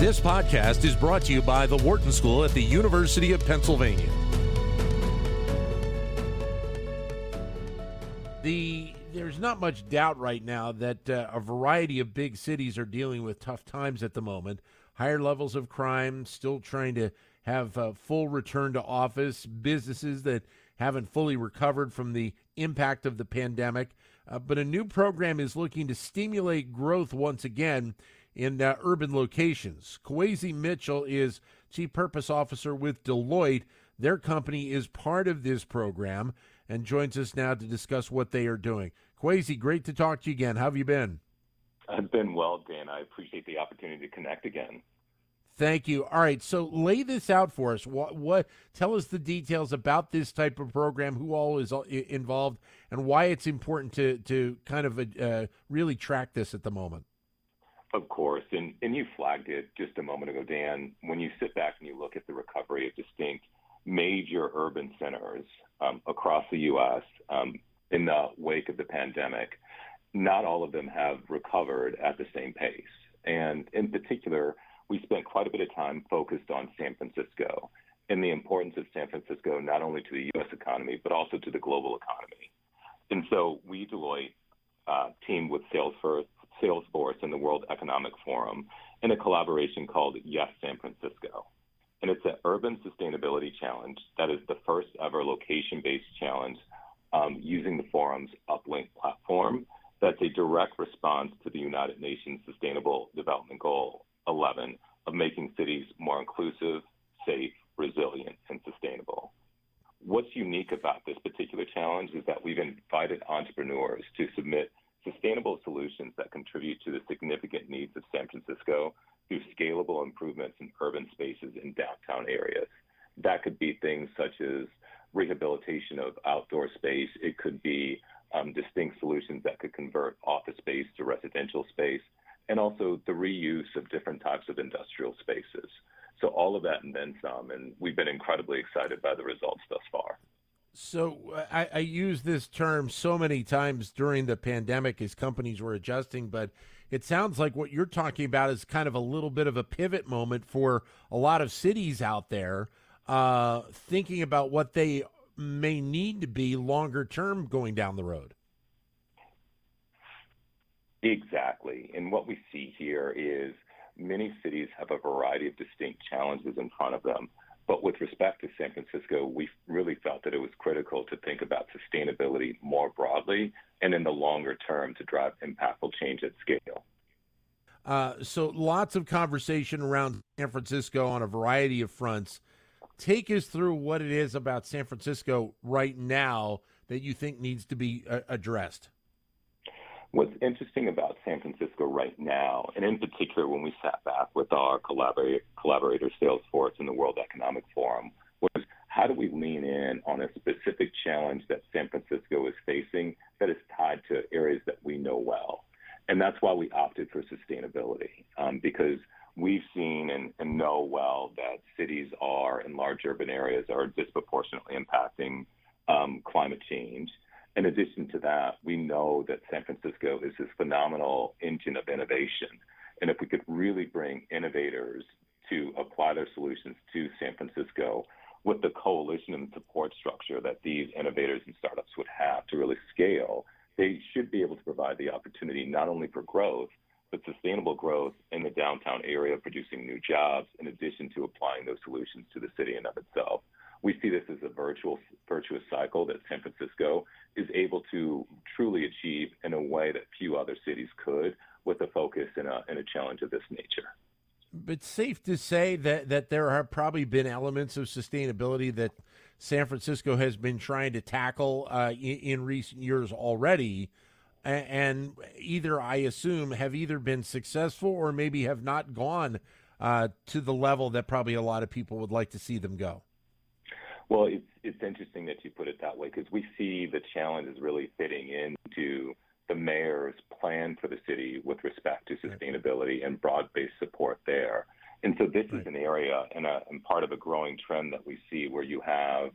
This podcast is brought to you by the Wharton School at the University of Pennsylvania. The there's not much doubt right now that uh, a variety of big cities are dealing with tough times at the moment. Higher levels of crime, still trying to have uh, full return to office, businesses that haven't fully recovered from the impact of the pandemic. Uh, but a new program is looking to stimulate growth once again in uh, urban locations. Kwasi Mitchell is Chief Purpose Officer with Deloitte. Their company is part of this program and joins us now to discuss what they are doing. Kwasi, great to talk to you again. How have you been? I've been well, Dan. I appreciate the opportunity to connect again. Thank you. All right, so lay this out for us. What, what? Tell us the details about this type of program, who all is involved, and why it's important to to kind of uh, really track this at the moment. Of course. And, and you flagged it just a moment ago, Dan. When you sit back and you look at the recovery of distinct major urban centers um, across the U.S. Um, in the wake of the pandemic, not all of them have recovered at the same pace. And in particular, we spent quite a bit of time focused on San Francisco and the importance of San Francisco not only to the U.S. economy, but also to the global economy. And so we, Deloitte, uh, teamed with Salesforce, Salesforce and the World Economic Forum in a collaboration called Yes San Francisco. And it's an urban sustainability challenge that is the first ever location based challenge um, using the forum's Uplink platform. That's a direct response to the United Nations Sustainable Development Goal 11 of making cities more inclusive, safe, resilient, and sustainable. What's unique about this particular challenge is that we've invited entrepreneurs to submit sustainable solutions that contribute to the significant needs of San Francisco through scalable improvements in urban spaces in downtown areas. That could be things such as rehabilitation of outdoor space. It could be um, distinct solutions that could convert office space to residential space, and also the reuse of different types of industrial spaces. So all of that and then some, and we've been incredibly excited by the results thus far. So uh, I, I use this term so many times during the pandemic as companies were adjusting, but it sounds like what you're talking about is kind of a little bit of a pivot moment for a lot of cities out there, uh, thinking about what they may need to be longer term going down the road. Exactly. And what we see here is many cities have a variety of distinct challenges in front of them. But with respect to San Francisco, we really felt that it was critical to think about sustainability more broadly and in the longer term to drive impactful change at scale. Uh, so, lots of conversation around San Francisco on a variety of fronts. Take us through what it is about San Francisco right now that you think needs to be uh, addressed. What's interesting about San Francisco right now, and in particular when we sat back with our collaborator, collaborator Salesforce and the World Economic Forum, was how do we lean in on a specific challenge that San Francisco is facing that is tied to areas that we know well? And that's why we opted for sustainability, um, because we've seen and, and know well that cities are in large urban areas are disproportionately impacting um, climate change. In addition to that, we know that San Francisco is this phenomenal engine of innovation. And if we could really bring innovators to apply their solutions to San Francisco with the coalition and support structure that these innovators and startups would have to really scale, they should be able to provide the opportunity not only for growth, but sustainable growth in the downtown area, producing new jobs, in addition to applying those solutions to the city in of itself. We see this as a virtual, virtuous cycle that San Francisco is able to truly achieve in a way that few other cities could with a focus and a, in a challenge of this nature. But safe to say that, that there have probably been elements of sustainability that San Francisco has been trying to tackle uh, in, in, recent years already, and either I assume have either been successful or maybe have not gone uh, to the level that probably a lot of people would like to see them go. Well, it's it's interesting that you put it that way because we see the challenge is really fitting into the mayor's plan for the city with respect to sustainability and broad-based support there. And so this right. is an area and, a, and part of a growing trend that we see where you have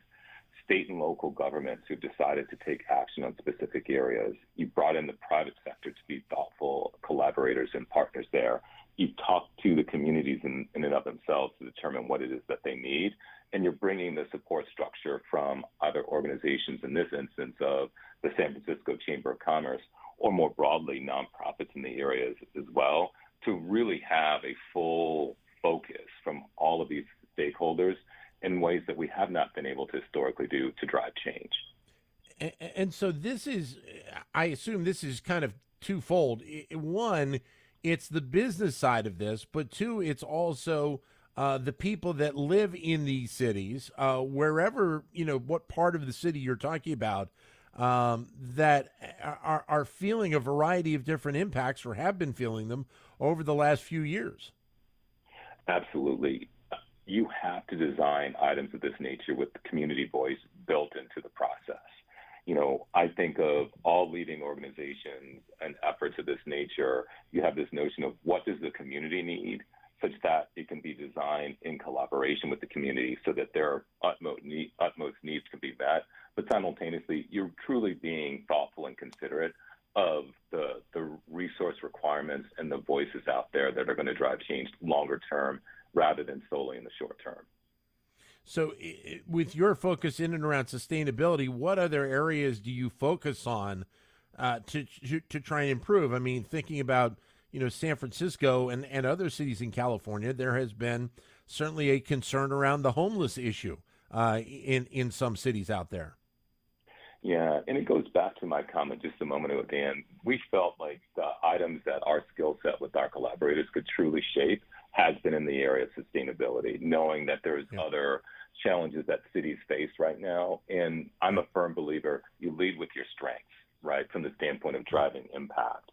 state and local governments who've decided to take action on specific areas. You've brought in the private sector to be thoughtful collaborators and partners there. You've talked to the communities in, in and of themselves to determine what it is that they need. And you're bringing the support structure from other organizations, in this instance of the San Francisco Chamber of Commerce, or more broadly, nonprofits in the areas as well, to really have a full focus from all of these stakeholders in ways that we have not been able to historically do to drive change. And, and so this is, I assume this is kind of twofold. One, it's the business side of this, but two, it's also uh, the people that live in these cities, uh, wherever you know what part of the city you're talking about, um, that are, are feeling a variety of different impacts or have been feeling them over the last few years. Absolutely you have to design items of this nature with the community voice built into the process. You know, I think of all leading organizations and efforts of this nature, you have this notion of what does the community need such that it can be designed in collaboration with the community so that their utmost, need, utmost needs can be met, but simultaneously you're truly being thoughtful and considerate of the, the resource requirements and the voices out there that are going to drive change longer term rather than solely in the short term. So, with your focus in and around sustainability, what other areas do you focus on uh, to, to, to try and improve? I mean, thinking about you know San Francisco and and other cities in California, there has been certainly a concern around the homeless issue uh, in in some cities out there. Yeah, and it goes back to my comment just a moment ago, Dan. We felt like the items that our skill set with our collaborators could truly shape has been in the area of sustainability, knowing that there's yeah. other challenges that cities face right now. And I'm a firm believer you lead with your strengths, right, from the standpoint of driving impact.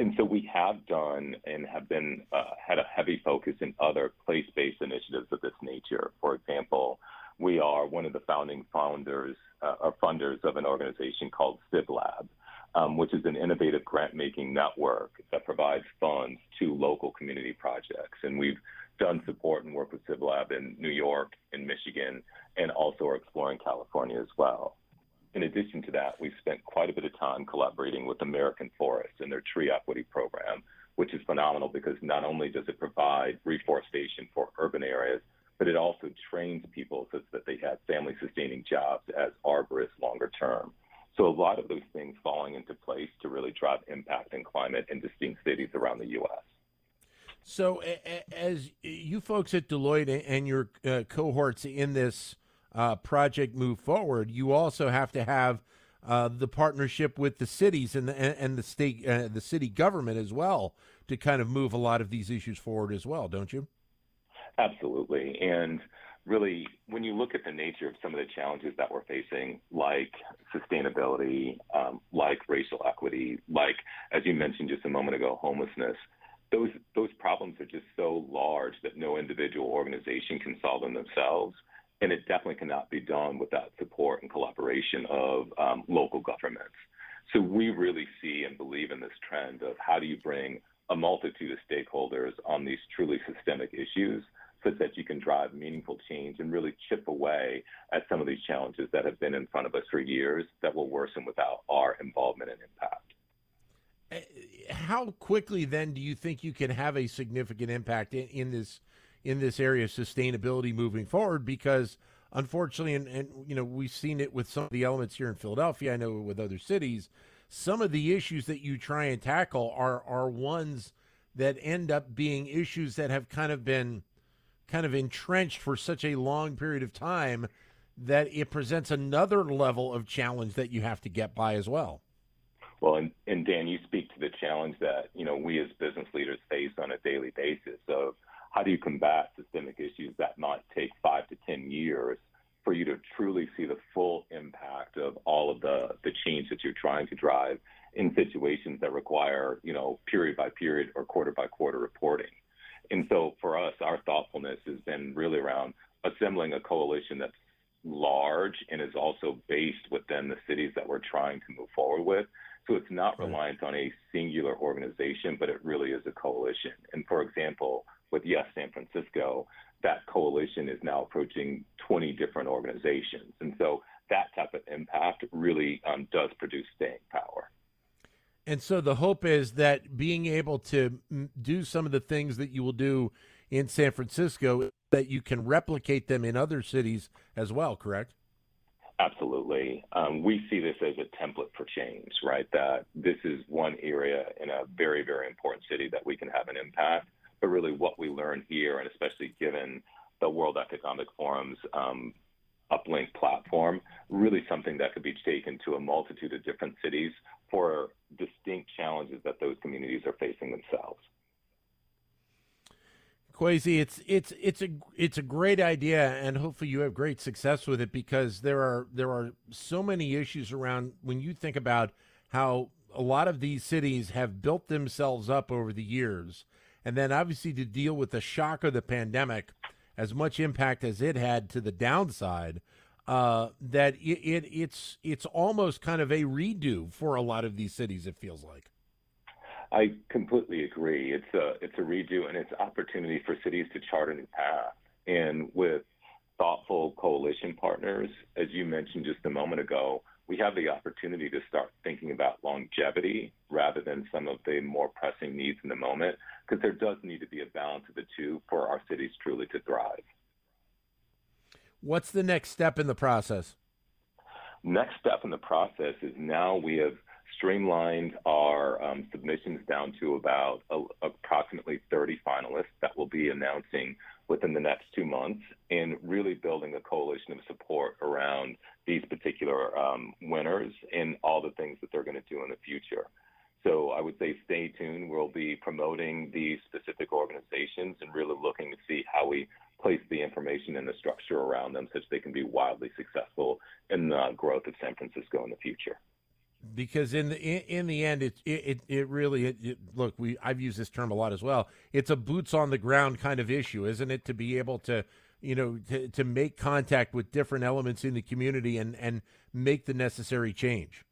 And so we have done and have been uh, had a heavy focus in other place-based initiatives of this nature. For example, we are one of the founding founders uh, or funders of an organization called CivLab, um, which is an innovative grant making network that provides funds to local community projects. And we've done support and work with CivLab in New York, in Michigan, and also are exploring California as well. In addition to that, we've spent quite a bit of time collaborating with American Forest and their tree equity program, which is phenomenal because not only does it provide reforestation for urban areas, but it also trains people so that they have family sustaining jobs as arborists longer term. So a lot of those things falling into place to really drive impact and climate in distinct cities around the U.S. So as you folks at Deloitte and your uh, cohorts in this uh, project move forward, you also have to have uh, the partnership with the cities and the, and the state, uh, the city government as well, to kind of move a lot of these issues forward as well, don't you? Absolutely, and really, when you look at the nature of some of the challenges that we're facing, like sustainability, um, like racial equity, like, as you mentioned just a moment ago, homelessness, those, those problems are just so large that no individual organization can solve them themselves. And it definitely cannot be done without support and collaboration of um, local governments. So we really see and believe in this trend of how do you bring a multitude of stakeholders on these truly systemic issues so that you can drive meaningful change and really chip away at some of these challenges that have been in front of us for years that will worsen without our involvement and impact. Eh, how quickly then do you think you can have a significant impact in, in this in this area of sustainability moving forward? Because unfortunately, and, and you know we've seen it with some of the elements here in Philadelphia. I know with other cities, some of the issues that you try and tackle are are ones that end up being issues that have kind of been kind of entrenched for such a long period of time that it presents another level of challenge that you have to get by as well. Well, and, and Dan, you speak to the challenge that you know we as business leaders face on a daily basis of how do you combat systemic issues that might take five to ten years for you to truly see the full impact of all of the the change that you're trying to drive in situations that require you know period by period or quarter by quarter reporting. And so for us, our thoughtfulness has been really around assembling a coalition that's large and is also based within the cities that we're trying to move forward with. So it's not reliant on a singular organization, but it really is a coalition. And for example, with Yes San Francisco, that coalition is now approaching 20 different organizations. And so that type of impact really um, does produce staying power. And so the hope is that being able to do some of the things that you will do in San Francisco, that you can replicate them in other cities as well, correct? Absolutely. Um, we see this as a template for change, right? That this is one area in a very, very important city that we can have an impact. But really, what we learn here, and especially given the World Economic Forum's um, uplink platform, really something that could be taken to a multitude of different cities for distinct challenges that those communities are facing themselves. Kwasi, it's it's it's a it's a great idea, and hopefully you have great success with it because there are there are so many issues around when you think about how a lot of these cities have built themselves up over the years, and then obviously to deal with the shock of the pandemic, as much impact as it had to the downside, uh, that it, it it's it's almost kind of a redo for a lot of these cities. It feels like. I completely agree. It's a it's a redo and it's opportunity for cities to chart a new path. And with thoughtful coalition partners, as you mentioned just a moment ago, we have the opportunity to start thinking about longevity rather than some of the more pressing needs in the moment, because there does need to be a balance of the two for our cities truly to thrive. What's the next step in the process? Next step in the process is now we have streamlined our um, submissions down to about approximately 30 finalists that we'll be announcing within the next two months and really building a coalition of support around these particular um, winners and all the things that they're going to do in the future. So I would say stay tuned. We'll be promoting these specific organizations and really looking to see how we place the information and the structure around them such they can be wildly successful in the growth of San Francisco in the future because in the in, the end it it it really it, it, look we I've used this term a lot as well. It's a boots on the ground kind of issue isn't it? To be able to you know to, to make contact with different elements in the community and and make the necessary change.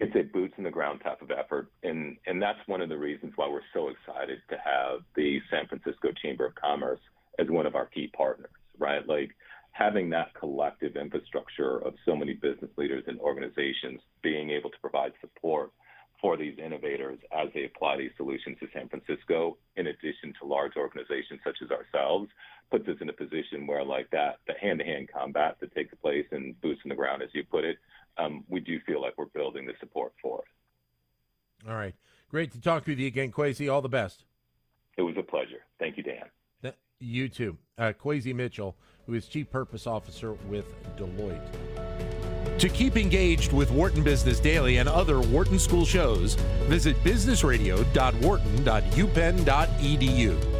It's a boots on the ground type of effort. And and that's one of the reasons why we're so excited to have the San Francisco Chamber of Commerce as one of our key partners right? Like having that collective infrastructure of so many business leaders and organizations being able to provide support for these innovators as they apply these solutions to San Francisco, in addition to large organizations such as ourselves, puts us in a position where, like that, the hand-to-hand combat that takes place and boots on the ground, as you put it, um, we do feel like we're building the support for it. All right, great to talk with you again, Kwasi. All the best. It was a pleasure. Thank you, Dan. You too. Uh, Kwasi Mitchell, who is Chief Purpose Officer with Deloitte. To keep engaged with Wharton Business Daily and other Wharton School shows, visit businessradio.wharton.upenn.edu.